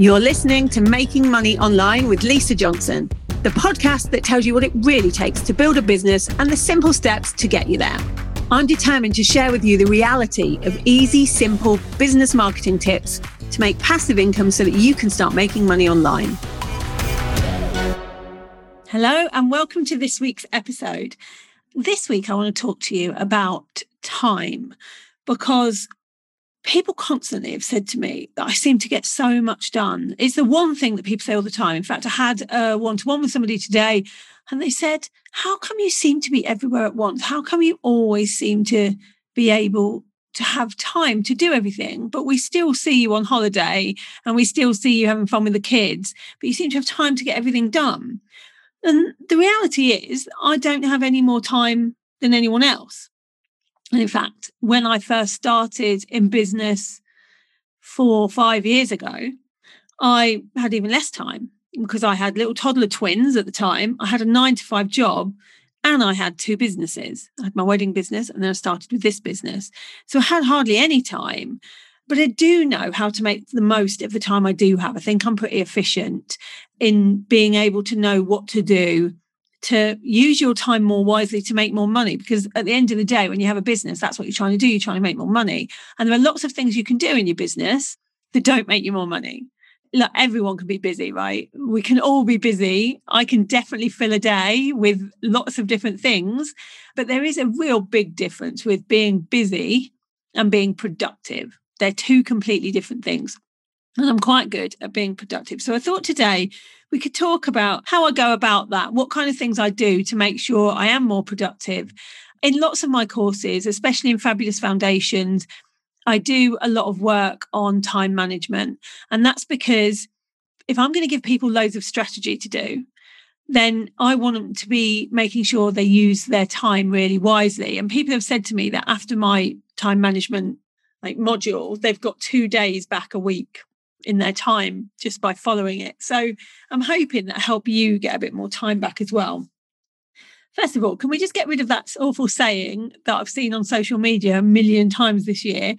You're listening to Making Money Online with Lisa Johnson, the podcast that tells you what it really takes to build a business and the simple steps to get you there. I'm determined to share with you the reality of easy, simple business marketing tips to make passive income so that you can start making money online. Hello, and welcome to this week's episode. This week, I want to talk to you about time because people constantly have said to me that I seem to get so much done. It's the one thing that people say all the time. In fact, I had a one to one with somebody today, and they said, How come you seem to be everywhere at once? How come you always seem to be able to have time to do everything, but we still see you on holiday and we still see you having fun with the kids, but you seem to have time to get everything done. And the reality is, I don't have any more time than anyone else. And in fact, when I first started in business four or five years ago, I had even less time because I had little toddler twins at the time. I had a nine to five job and I had two businesses. I had my wedding business and then I started with this business. So I had hardly any time, but I do know how to make the most of the time I do have. I think I'm pretty efficient in being able to know what to do to use your time more wisely to make more money. Because at the end of the day, when you have a business, that's what you're trying to do. You're trying to make more money. And there are lots of things you can do in your business that don't make you more money. Look, everyone can be busy, right? We can all be busy. I can definitely fill a day with lots of different things, but there is a real big difference with being busy and being productive. They're two completely different things. And I'm quite good at being productive. So I thought today we could talk about how I go about that, what kind of things I do to make sure I am more productive. In lots of my courses, especially in Fabulous Foundations, I do a lot of work on time management. And that's because if I'm going to give people loads of strategy to do, then I want them to be making sure they use their time really wisely. And people have said to me that after my time management like module, they've got two days back a week in their time just by following it. So I'm hoping that help you get a bit more time back as well. First of all, can we just get rid of that awful saying that I've seen on social media a million times this year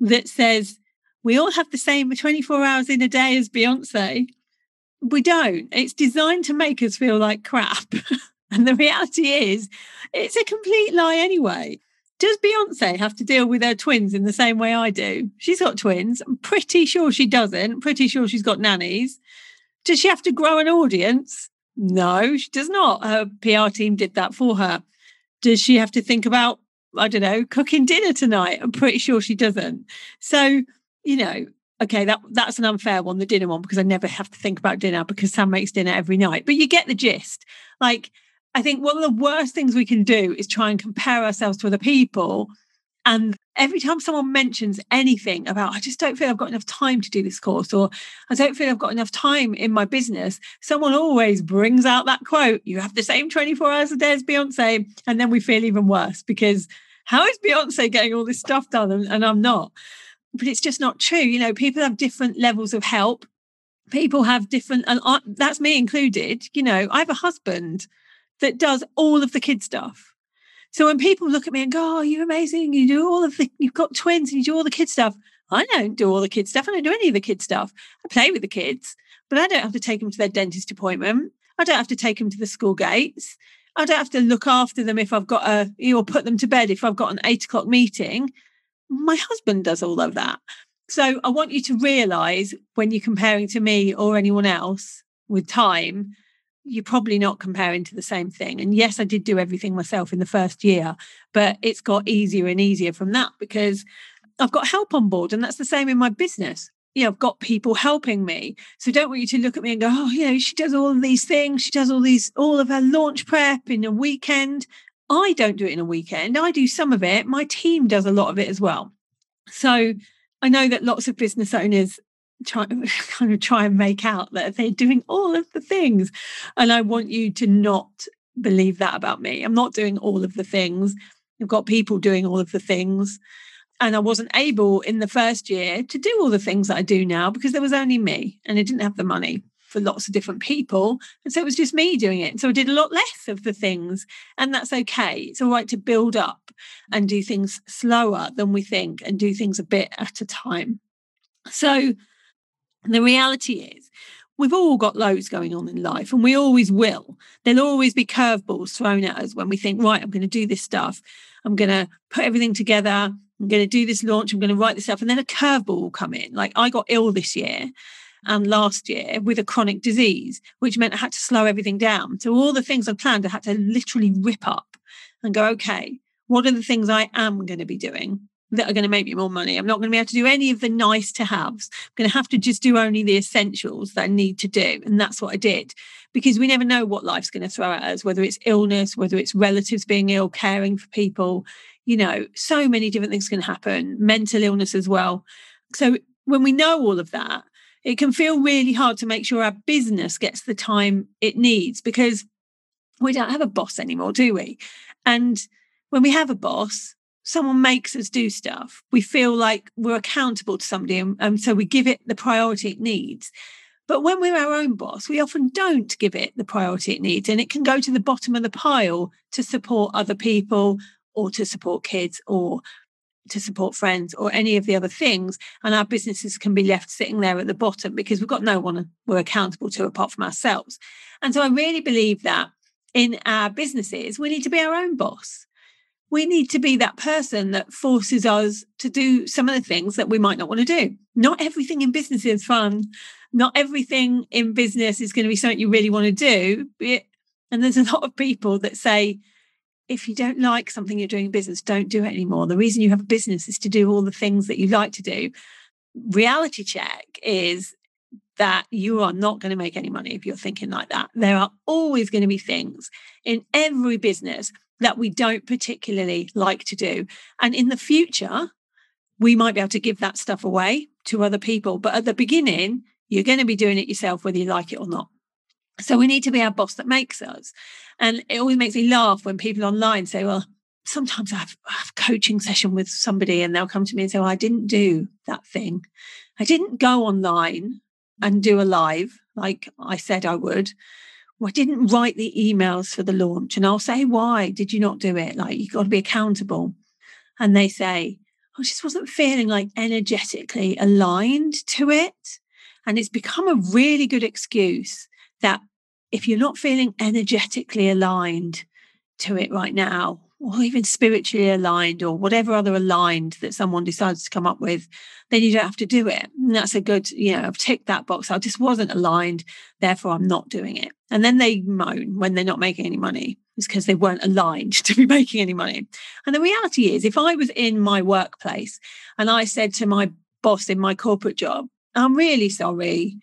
that says we all have the same 24 hours in a day as Beyonce? We don't. It's designed to make us feel like crap. and the reality is, it's a complete lie anyway. Does Beyonce have to deal with her twins in the same way I do? She's got twins. I'm pretty sure she doesn't. Pretty sure she's got nannies. Does she have to grow an audience? No, she does not. Her PR team did that for her. Does she have to think about, I don't know, cooking dinner tonight? I'm pretty sure she doesn't. So, you know, okay, that that's an unfair one, the dinner one, because I never have to think about dinner because Sam makes dinner every night. But you get the gist. Like I think one of the worst things we can do is try and compare ourselves to other people. And every time someone mentions anything about, I just don't feel I've got enough time to do this course, or I don't feel I've got enough time in my business, someone always brings out that quote, you have the same 24 hours a day as Beyonce. And then we feel even worse because how is Beyonce getting all this stuff done and, and I'm not? But it's just not true. You know, people have different levels of help. People have different, and I, that's me included. You know, I have a husband that does all of the kid stuff. So when people look at me and go, "Oh, you're amazing! You do all of the, you've got twins, and you do all the kid stuff." I don't do all the kid stuff. I don't do any of the kid stuff. I play with the kids, but I don't have to take them to their dentist appointment. I don't have to take them to the school gates. I don't have to look after them if I've got a, or put them to bed if I've got an eight o'clock meeting. My husband does all of that. So I want you to realize when you're comparing to me or anyone else with time you're probably not comparing to the same thing. And yes, I did do everything myself in the first year, but it's got easier and easier from that because I've got help on board. And that's the same in my business. You know, I've got people helping me. So don't want you to look at me and go, oh, you know, she does all of these things. She does all these, all of her launch prep in a weekend. I don't do it in a weekend. I do some of it. My team does a lot of it as well. So I know that lots of business owners try kind of try and make out that they're doing all of the things. And i want you to not believe that about me. I'm not doing all of the things. I've got people doing all of the things. And i wasn't able in the first year to do all the things that i do now because there was only me and i didn't have the money for lots of different people. And so it was just me doing it. So i did a lot less of the things and that's okay. It's all right to build up and do things slower than we think and do things a bit at a time. So And the reality is, we've all got loads going on in life and we always will. There'll always be curveballs thrown at us when we think, right, I'm going to do this stuff. I'm going to put everything together. I'm going to do this launch. I'm going to write this up. And then a curveball will come in. Like I got ill this year and last year with a chronic disease, which meant I had to slow everything down. So all the things I planned, I had to literally rip up and go, okay, what are the things I am going to be doing that are going to make me more money? I'm not going to be able to do any of the nice to haves. I'm going to have to just do only the essentials that I need to do. And that's what I did because we never know what life's going to throw at us, whether it's illness, whether it's relatives being ill, caring for people, you know, so many different things can happen, mental illness as well. So when we know all of that, it can feel really hard to make sure our business gets the time it needs because we don't have a boss anymore, do we? And when we have a boss, someone makes us do stuff. We feel like we're accountable to somebody, and, and so we give it the priority it needs. But when we're our own boss, we often don't give it the priority it needs, and it can go to the bottom of the pile to support other people or to support kids or to support friends or any of the other things. And our businesses can be left sitting there at the bottom because we've got no one we're accountable to apart from ourselves. And so I really believe that in our businesses, we need to be our own boss. We need to be that person that forces us to do some of the things that we might not want to do. Not everything in business is fun. Not everything in business is going to be something you really want to do. And there's a lot of people that say, if you don't like something you're doing in business, don't do it anymore. The reason you have a business is to do all the things that you like to do. Reality check is that you are not going to make any money if you're thinking like that. There are always going to be things in every business that we don't particularly like to do. And in the future, we might be able to give that stuff away to other people. But at the beginning, you're going to be doing it yourself, whether you like it or not. So we need to be our boss that makes us. And it always makes me laugh when people online say, well, sometimes I have, I have, a coaching session with somebody and they'll come to me and say, well, I didn't do that thing. I didn't go online and do a live like I said I would. Well, I didn't write the emails for the launch. And I'll say, why did you not do it? Like, you've got to be accountable. And they say, oh, I just wasn't feeling like energetically aligned to it. And it's become a really good excuse that if you're not feeling energetically aligned to it right now, or even spiritually aligned, or whatever other aligned that someone decides to come up with, then you don't have to do it. And that's a good, you know, I've ticked that box. I just wasn't aligned, therefore I'm not doing it. And then they moan when they're not making any money. It's because they weren't aligned to be making any money. And the reality is, if I was in my workplace and I said to my boss in my corporate job, I'm really sorry.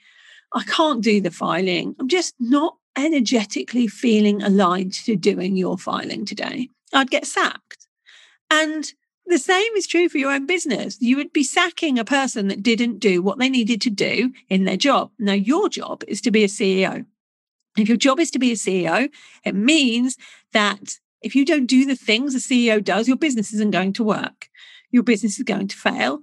I can't do the filing. I'm just not energetically feeling aligned to doing your filing today. I'd get sacked. And the same is true for your own business. You would be sacking a person that didn't do what they needed to do in their job. Now, your job is to be a CEO. If your job is to be a CEO, it means that if you don't do the things a CEO does, your business isn't going to work. Your business is going to fail,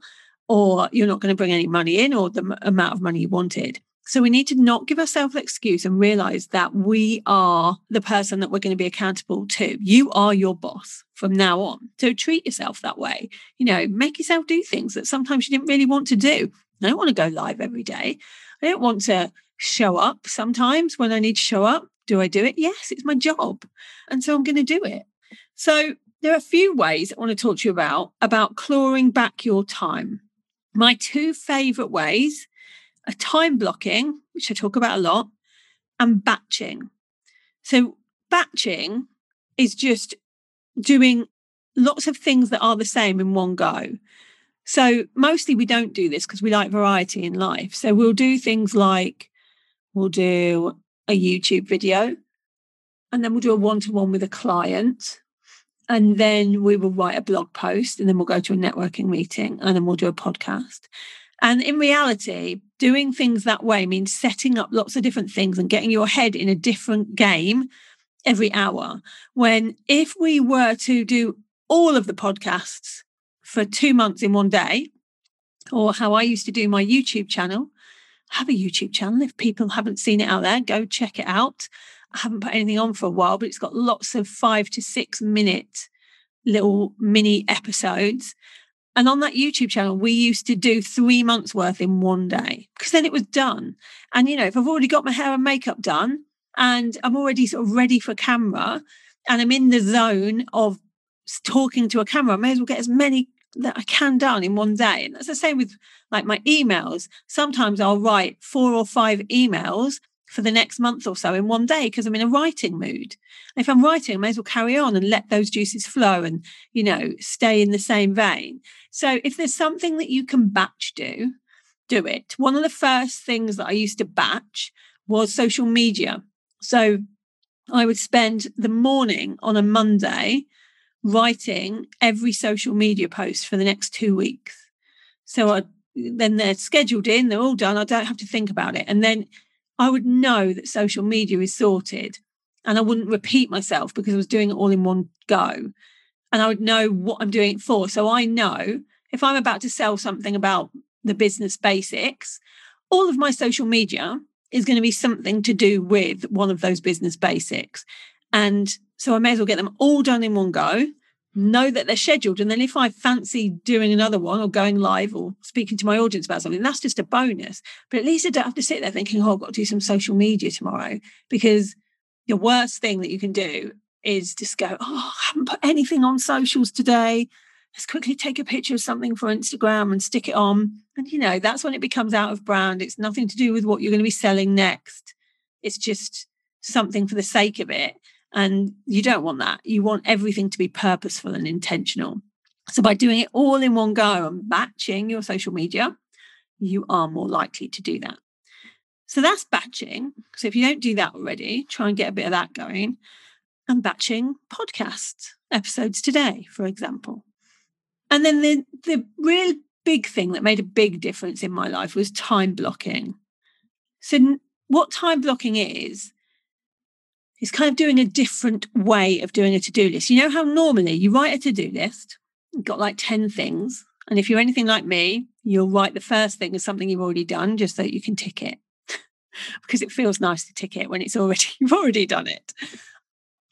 or you're not going to bring any money in, or the amount of money you wanted. So we need to not give ourselves an excuse and realize that we are the person that we're going to be accountable to. You are your boss from now on. So treat yourself that way. You know, make yourself do things that sometimes you didn't really want to do. I don't want to go live every day. I don't want to show up sometimes when I need to show up. Do I do it? Yes, it's my job. And so I'm going to do it. So there are a few ways I want to talk to you about about clawing back your time. My two favorite ways a time blocking, which I talk about a lot, and batching. So, batching is just doing lots of things that are the same in one go. So, mostly we don't do this because we like variety in life. So, we'll do things like we'll do a YouTube video, and then we'll do a one to one with a client. And then we will write a blog post, and then we'll go to a networking meeting, and then we'll do a podcast. And in reality, doing things that way means setting up lots of different things and getting your head in a different game every hour. When if we were to do all of the podcasts for two months in one day, or how I used to do my YouTube channel, I have a YouTube channel. If people haven't seen it out there, go check it out. I haven't put anything on for a while, but it's got lots of five to six minute little mini episodes And on that YouTube channel, we used to do three months worth in one day because then it was done. And, you know, if I've already got my hair and makeup done and I'm already sort of ready for camera and I'm in the zone of talking to a camera, I may as well get as many that I can done in one day. And that's the same with like my emails. Sometimes I'll write four or five emails for the next month or so in one day because I'm in a writing mood. If I'm writing, I may as well carry on and let those juices flow and, you know, stay in the same vein. So if there's something that you can batch do, do it. One of the first things that I used to batch was social media. So I would spend the morning on a Monday writing every social media post for the next two weeks. So I then they're scheduled in, they're all done. I don't have to think about it. And then I would know that social media is sorted and I wouldn't repeat myself because I was doing it all in one go. And I would know what I'm doing it for. So I know if I'm about to sell something about the business basics, all of my social media is going to be something to do with one of those business basics. And so I may as well get them all done in one go know that they're scheduled. And then if I fancy doing another one or going live or speaking to my audience about something, that's just a bonus. But at least I don't have to sit there thinking, oh, I've got to do some social media tomorrow. Because the worst thing that you can do is just go, oh, I haven't put anything on socials today. Let's quickly take a picture of something for Instagram and stick it on. And, you know, that's when it becomes out of brand. It's nothing to do with what you're going to be selling next. It's just something for the sake of it. And you don't want that. You want everything to be purposeful and intentional. So by doing it all in one go and batching your social media, you are more likely to do that. So that's batching. So if you don't do that already, try and get a bit of that going. And batching podcast episodes today, for example. And then the, the real big thing that made a big difference in my life was time blocking. So, what time blocking is, is kind of doing a different way of doing a to-do list. You know how normally you write a to-do list, you've got like 10 things. And if you're anything like me, you'll write the first thing as something you've already done just so you can tick it. because it feels nice to tick it when it's already you've already done it.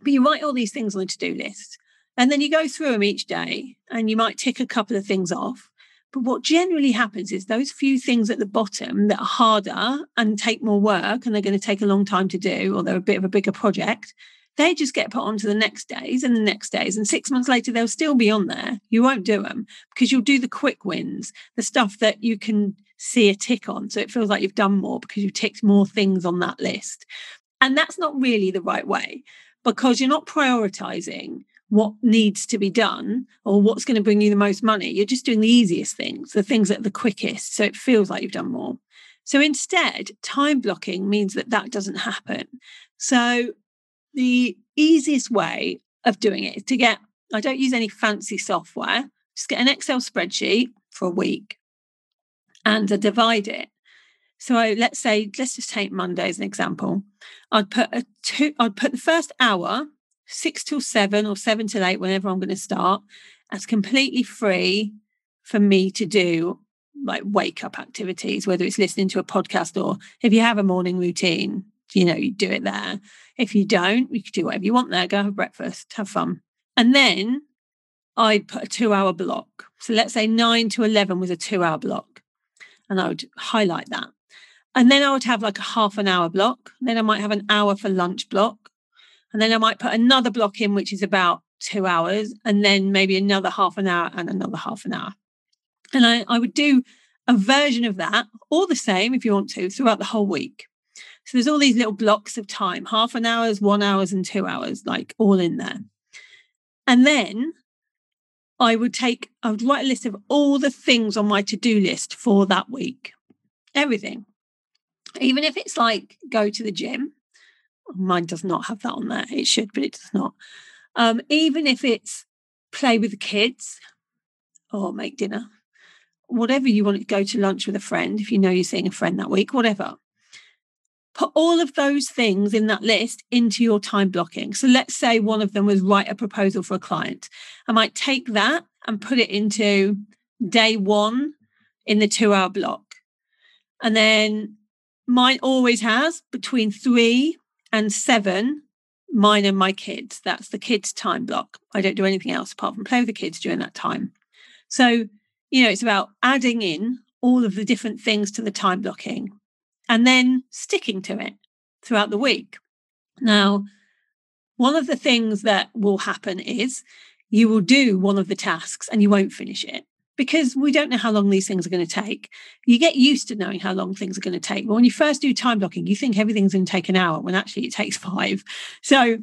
But you write all these things on a to-do list. And then you go through them each day and you might tick a couple of things off. But what generally happens is those few things at the bottom that are harder and take more work and they're going to take a long time to do, or they're a bit of a bigger project, they just get put onto the next days and the next days. And six months later, they'll still be on there. You won't do them because you'll do the quick wins, the stuff that you can see a tick on. So it feels like you've done more because you've ticked more things on that list. And that's not really the right way because you're not prioritizing what needs to be done or what's going to bring you the most money. You're just doing the easiest things, the things that are the quickest. So it feels like you've done more. So instead, time blocking means that that doesn't happen. So the easiest way of doing it is to get, I don't use any fancy software, just get an Excel spreadsheet for a week and I divide it. So I, let's say, let's just take Monday as an example. I'd put a two, I'd put the first hour six till seven or seven till eight, whenever I'm going to start, That's completely free for me to do like wake up activities, whether it's listening to a podcast or if you have a morning routine, you know, you do it there. If you don't, you can do whatever you want there, go have breakfast, have fun. And then I'd put a two hour block. So let's say nine to 11 was a two hour block. And I would highlight that. And then I would have like a half an hour block. Then I might have an hour for lunch block. And then I might put another block in, which is about two hours, and then maybe another half an hour and another half an hour. And I, I would do a version of that, all the same if you want to, throughout the whole week. So there's all these little blocks of time, half an hours, one hours, and two hours, like all in there. And then I would take, I would write a list of all the things on my to-do list for that week. Everything. Even if it's like go to the gym, Mine does not have that on there. It should, but it does not. Um, even if it's play with the kids or make dinner, whatever you want to go to lunch with a friend, if you know you're seeing a friend that week, whatever. Put all of those things in that list into your time blocking. So let's say one of them was write a proposal for a client. I might take that and put it into day one in the two hour block. And then mine always has between three and seven, mine and my kids. That's the kids' time block. I don't do anything else apart from play with the kids during that time. So You know, it's about adding in all of the different things to the time blocking and then sticking to it throughout the week. Now, one of the things that will happen is you will do one of the tasks and you won't finish it because we don't know how long these things are going to take. You get used to knowing how long things are going to take. But when you first do time blocking, you think everything's going to take an hour when actually it takes five. So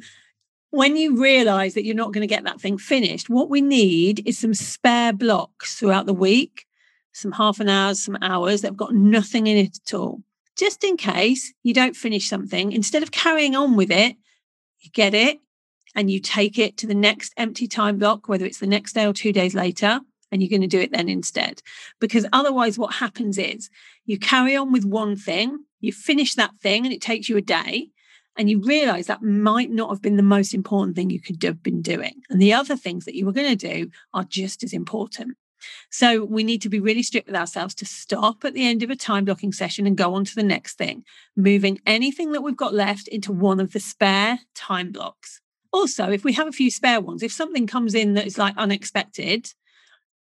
when you realize that you're not going to get that thing finished, what we need is some spare blocks throughout the week, some half an hours, some hours that have got nothing in it at all. Just in case you don't finish something, instead of carrying on with it, you get it and you take it to the next empty time block, whether it's the next day or two days later, and you're going to do it then instead. Because otherwise, what happens is you carry on with one thing, you finish that thing, and it takes you a day. And you realize that might not have been the most important thing you could have been doing. And the other things that you were going to do are just as important. So we need to be really strict with ourselves to stop at the end of a time blocking session and go on to the next thing, moving anything that we've got left into one of the spare time blocks. Also, if we have a few spare ones, if something comes in that is like unexpected,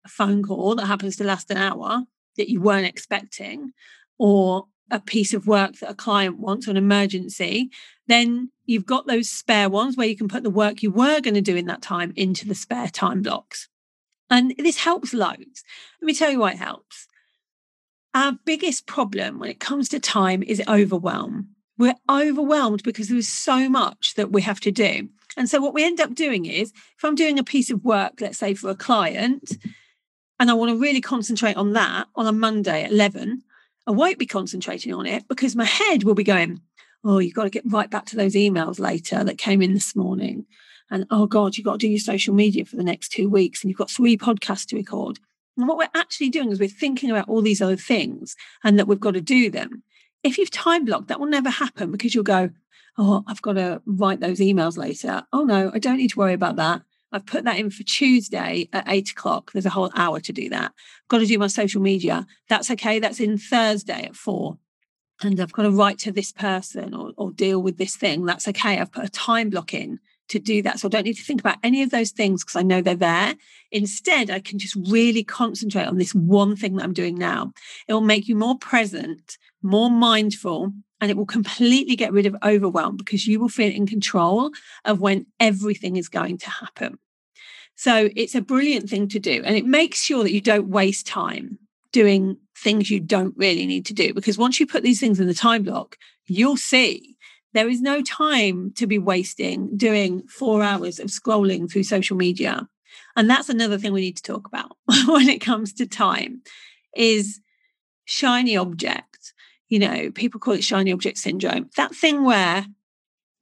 phone call that happens to last an hour that you weren't expecting, or a piece of work that a client wants or an emergency, then you've got those spare ones where you can put the work you were going to do in that time into the spare time blocks. And this helps loads. Let me tell you why it helps. Our biggest problem when it comes to time is overwhelm. We're overwhelmed because there's so much that we have to do. And so, what we end up doing is if I'm doing a piece of work, let's say for a client, and I want to really concentrate on that on a Monday at 11, I won't be concentrating on it because my head will be going, Oh, you've got to get right back to those emails later that came in this morning. And oh god you've got to do your social media for the next two weeks and you've got three podcasts to record. And what we're actually doing is we're thinking about all these other things and that we've got to do them. If you've time blocked that will never happen because you'll go oh i've got to write those emails later. Oh no i don't need to worry about that I've put that in for Tuesday at eight o'clock. There's a whole hour to do that. I've got to do my social media. That's okay. That's in Thursday at four. And I've got to write to this person or, or deal with this thing. That's okay. I've put a time block in to do that. So I don't need to think about any of those things because I know they're there. Instead, I can just really concentrate on this one thing that I'm doing now. It will make you more present, more mindful, and it will completely get rid of overwhelm because you will feel in control of when everything is going to happen. So it's a brilliant thing to do. And it makes sure that you don't waste time doing things you don't really need to do. Because once you put these things in the time block, you'll see there is no time to be wasting doing four hours of scrolling through social media. And that's another thing we need to talk about when it comes to time is shiny object. You know, people call it shiny object syndrome. That thing where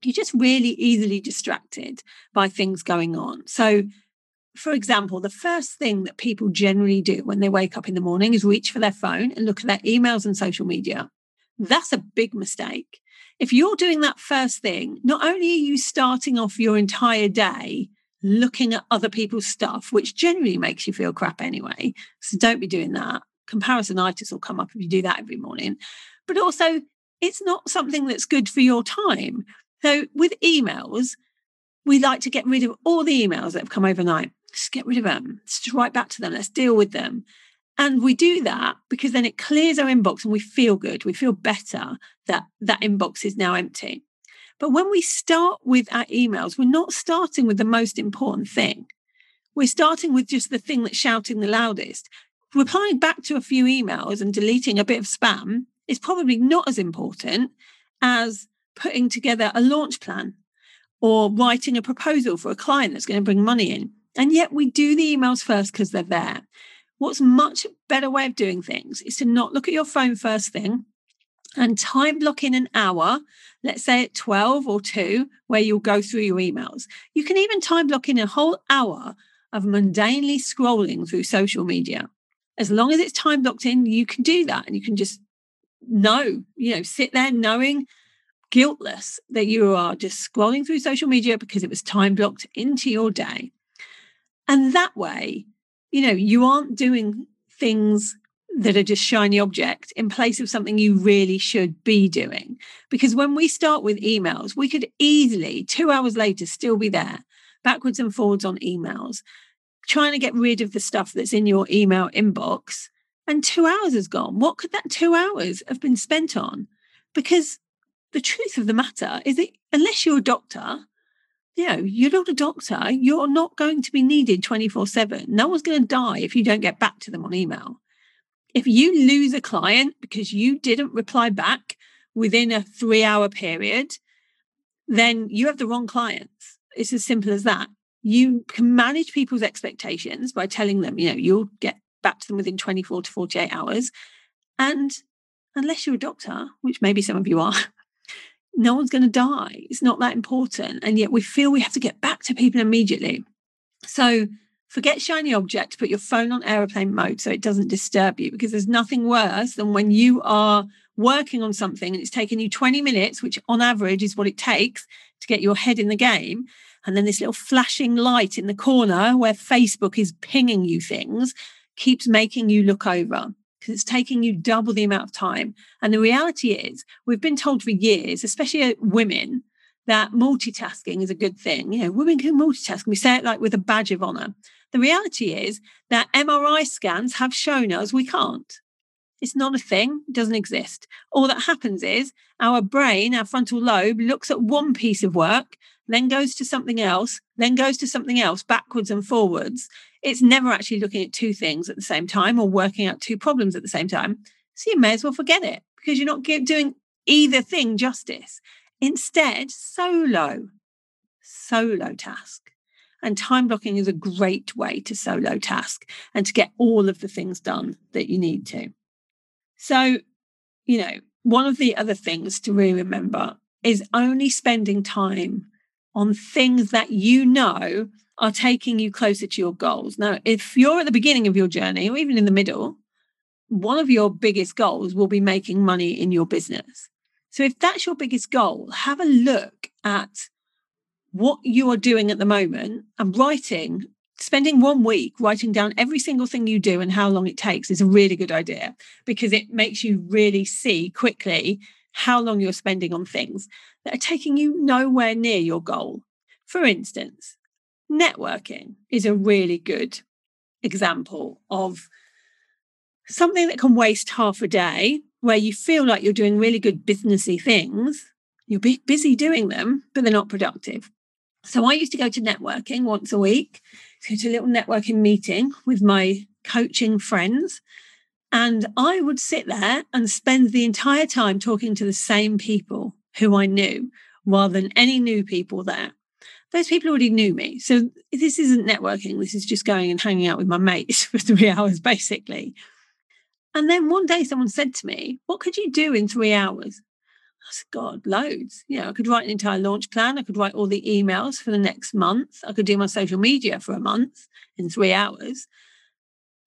you're just really easily distracted by things going on. So, for example, the first thing that people generally do when they wake up in the morning is reach for their phone and look at their emails and social media. That's a big mistake if you're doing that first thing, not only are you starting off your entire day looking at other people's stuff, which generally makes you feel crap anyway. So don't be doing that. Comparisonitis will come up if you do that every morning. But also, it's not something that's good for your time. So with emails, we like to get rid of all the emails that have come overnight. Just get rid of them. Just write back to them. Let's deal with them. And we do that because then it clears our inbox and we feel good. We feel better that that inbox is now empty. But when we start with our emails, we're not starting with the most important thing. We're starting with just the thing that's shouting the loudest. Replying back to a few emails and deleting a bit of spam is probably not as important as putting together a launch plan or writing a proposal for a client that's going to bring money in. And yet we do the emails first because they're there. What's much better way of doing things is to not look at your phone first thing and time block in an hour, let's say at 12 or 2, where you'll go through your emails. You can even time block in a whole hour of mundanely scrolling through social media. As long as it's time blocked in, you can do that and you can just know, you know, sit there knowing guiltless that you are just scrolling through social media because it was time blocked into your day. And that way, you know, you aren't doing things that are just shiny object in place of something you really should be doing. Because when we start with emails, we could easily, two hours later, still be there, backwards and forwards on emails, trying to get rid of the stuff that's in your email inbox and two hours has gone. What could that two hours have been spent on? Because the truth of the matter is that unless you're a doctor, you know, you're not a doctor, you're not going to be needed 24 7. No one's going to die if you don't get back to them on email. If you lose a client because you didn't reply back within a three hour period, then you have the wrong clients. It's as simple as that. You can manage people's expectations by telling them, you know, you'll get back to them within 24 to 48 hours. And unless you're a doctor, which maybe some of you are, no one's going to die. It's not that important. And yet we feel we have to get back to people immediately. So forget shiny object, put your phone on aeroplane mode so it doesn't disturb you because there's nothing worse than when you are working on something and it's taken you 20 minutes, which on average is what it takes to get your head in the game. And then this little flashing light in the corner where Facebook is pinging you things keeps making you look over because it's taking you double the amount of time. And the reality is, we've been told for years, especially uh, women, that multitasking is a good thing. You know, women can multitask. We say it like with a badge of honor. The reality is that MRI scans have shown us we can't. It's not a thing, it doesn't exist. All that happens is our brain, our frontal lobe, looks at one piece of work, then goes to something else, then goes to something else backwards and forwards. It's never actually looking at two things at the same time or working out two problems at the same time. So you may as well forget it because you're not doing either thing justice. Instead, solo, solo task. And time blocking is a great way to solo task and to get all of the things done that you need to. So, you know, one of the other things to really remember is only spending time on things that you know are taking you closer to your goals. Now, if you're at the beginning of your journey or even in the middle, one of your biggest goals will be making money in your business. So, if that's your biggest goal, have a look at what you are doing at the moment and writing spending one week writing down every single thing you do and how long it takes is a really good idea because it makes you really see quickly how long you're spending on things that are taking you nowhere near your goal. For instance, networking is a really good example of something that can waste half a day where you feel like you're doing really good businessy things. You're busy doing them, but they're not productive. So I used to go to networking once a week, go to a little networking meeting with my coaching friends. And I would sit there and spend the entire time talking to the same people who I knew rather than any new people there. Those people already knew me. So this isn't networking. This is just going and hanging out with my mates for three hours, basically. And then one day someone said to me, What could you do in three hours? Said, God, loads. Know, I could write an entire launch plan. I could write all the emails for the next month. I could do my social media for a month in three hours.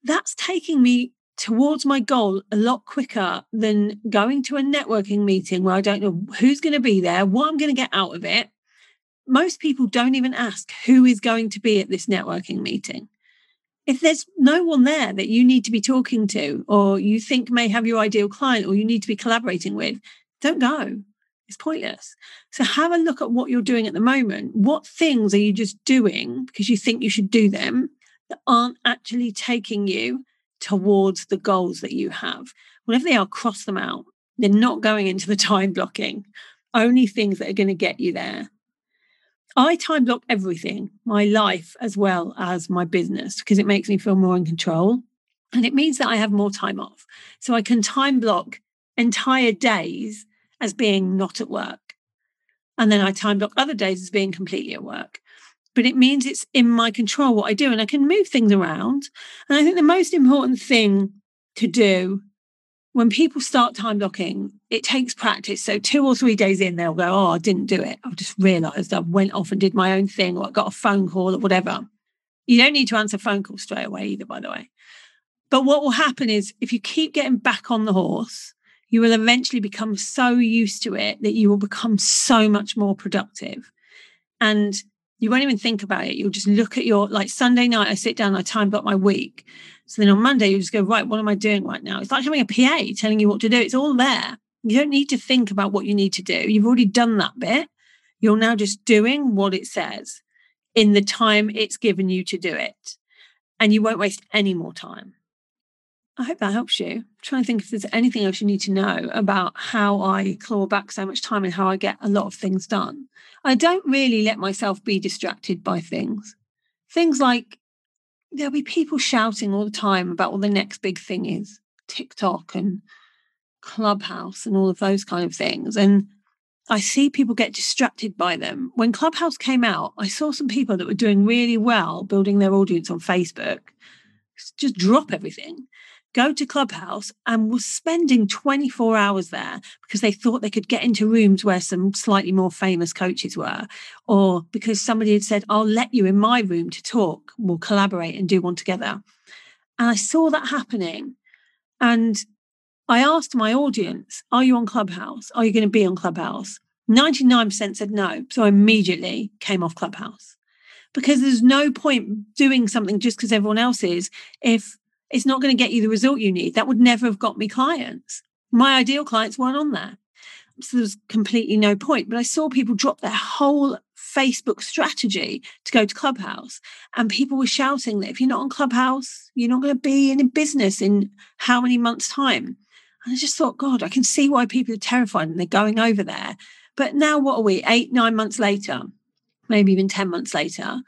That's taking me towards my goal a lot quicker than going to a networking meeting where I don't know who's going to be there, what I'm going to get out of it. Most people don't even ask who is going to be at this networking meeting. If there's no one there that you need to be talking to, or you think may have your ideal client, or you need to be collaborating with, don't go. It's pointless. So have a look at what you're doing at the moment. What things are you just doing because you think you should do them that aren't actually taking you towards the goals that you have? Whatever they are, cross them out. They're not going into the time blocking, only things that are going to get you there. I time block everything, my life as well as my business, because it makes me feel more in control. And it means that I have more time off. So I can time block entire days as being not at work. And then I time block other days as being completely at work. But it means it's in my control what I do and I can move things around. And I think the most important thing to do when people start time blocking, it takes practice. So two or three days in, they'll go, Oh, I didn't do it. I've just realized I went off and did my own thing or I got a phone call or whatever. You don't need to answer phone calls straight away either, by the way. But what will happen is if you keep getting back on the horse, you will eventually become so used to it that you will become so much more productive. And you won't even think about it. You'll just look at your, like Sunday night, I sit down, I time block my week. So then on Monday, you just go, right, what am I doing right now? It's like having a PA telling you what to do. It's all there. You don't need to think about what you need to do. You've already done that bit. You're now just doing what it says in the time it's given you to do it. and you won't waste any more time. I hope that helps you. I'm trying to think if there's anything else you need to know about how I claw back so much time and how I get a lot of things done. I don't really let myself be distracted by things. Things like there'll be people shouting all the time about what the next big thing is TikTok and Clubhouse and all of those kind of things. And I see people get distracted by them. When Clubhouse came out, I saw some people that were doing really well building their audience on Facebook just drop everything go to Clubhouse and was spending 24 hours there because they thought they could get into rooms where some slightly more famous coaches were, or because somebody had said, I'll let you in my room to talk, we'll collaborate and do one together. And I saw that happening. And I asked my audience, Are you on Clubhouse? Are you going to be on Clubhouse? 99% said no. So I immediately came off Clubhouse because there's no point doing something just because everyone else is if it's not going to get you the result you need. That would never have got me clients. My ideal clients weren't on there. So there's completely no point. But I saw people drop their whole Facebook strategy to go to Clubhouse. And people were shouting that if you're not on Clubhouse, you're not going to be in business in how many months' time. And I just thought, God, I can see why people are terrified and they're going over there. But now, what are we, eight, nine months later, maybe even 10 months later?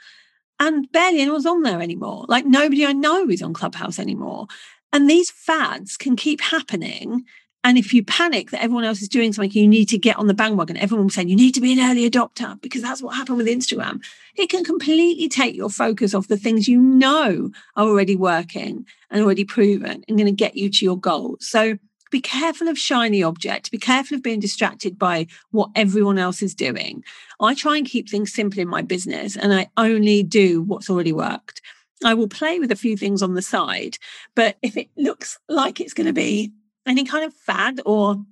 And barely anyone's on there anymore. Like nobody I know is on Clubhouse anymore. And these fads can keep happening. And if you panic that everyone else is doing something, you need to get on the bandwagon. Everyone will say you need to be an early adopter because that's what happened with Instagram. It can completely take your focus off the things you know are already working and already proven and going to get you to your goals. So be careful of shiny objects. Be careful of being distracted by what everyone else is doing. I try and keep things simple in my business and I only do what's already worked. I will play with a few things on the side, but if it looks like it's going to be any kind of fad or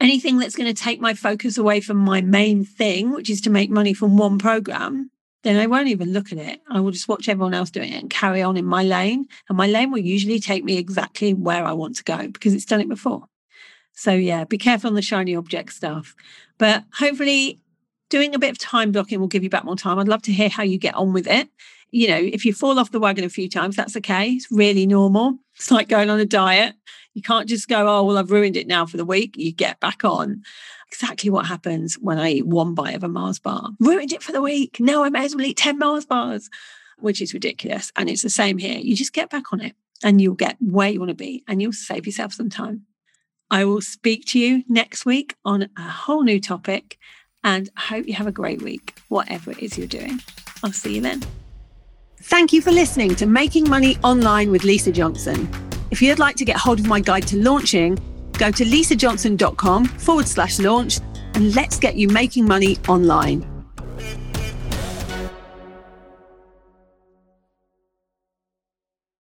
anything that's going to take my focus away from my main thing, which is to make money from one program, then I won't even look at it. I will just watch everyone else doing it and carry on in my lane. And my lane will usually take me exactly where I want to go because it's done it before. So, yeah, be careful on the shiny object stuff. But hopefully, doing a bit of time blocking will give you back more time. I'd love to hear how you get on with it. You know, if you fall off the wagon a few times, that's okay. It's really normal. It's like going on a diet. You can't just go, oh, well, I've ruined it now for the week. You get back on exactly what happens when I eat one bite of a Mars bar. Ruined it for the week. Now I may as well eat 10 Mars bars, which is ridiculous. And it's the same here. You just get back on it and you'll get where you want to be and you'll save yourself some time. I will speak to you next week on a whole new topic and I hope you have a great week, whatever it is you're doing. I'll see you then. Thank you for listening to Making Money Online with Lisa Johnson. If you'd like to get hold of my guide to launching, go to lisajohnson.com forward slash launch and let's get you making money online.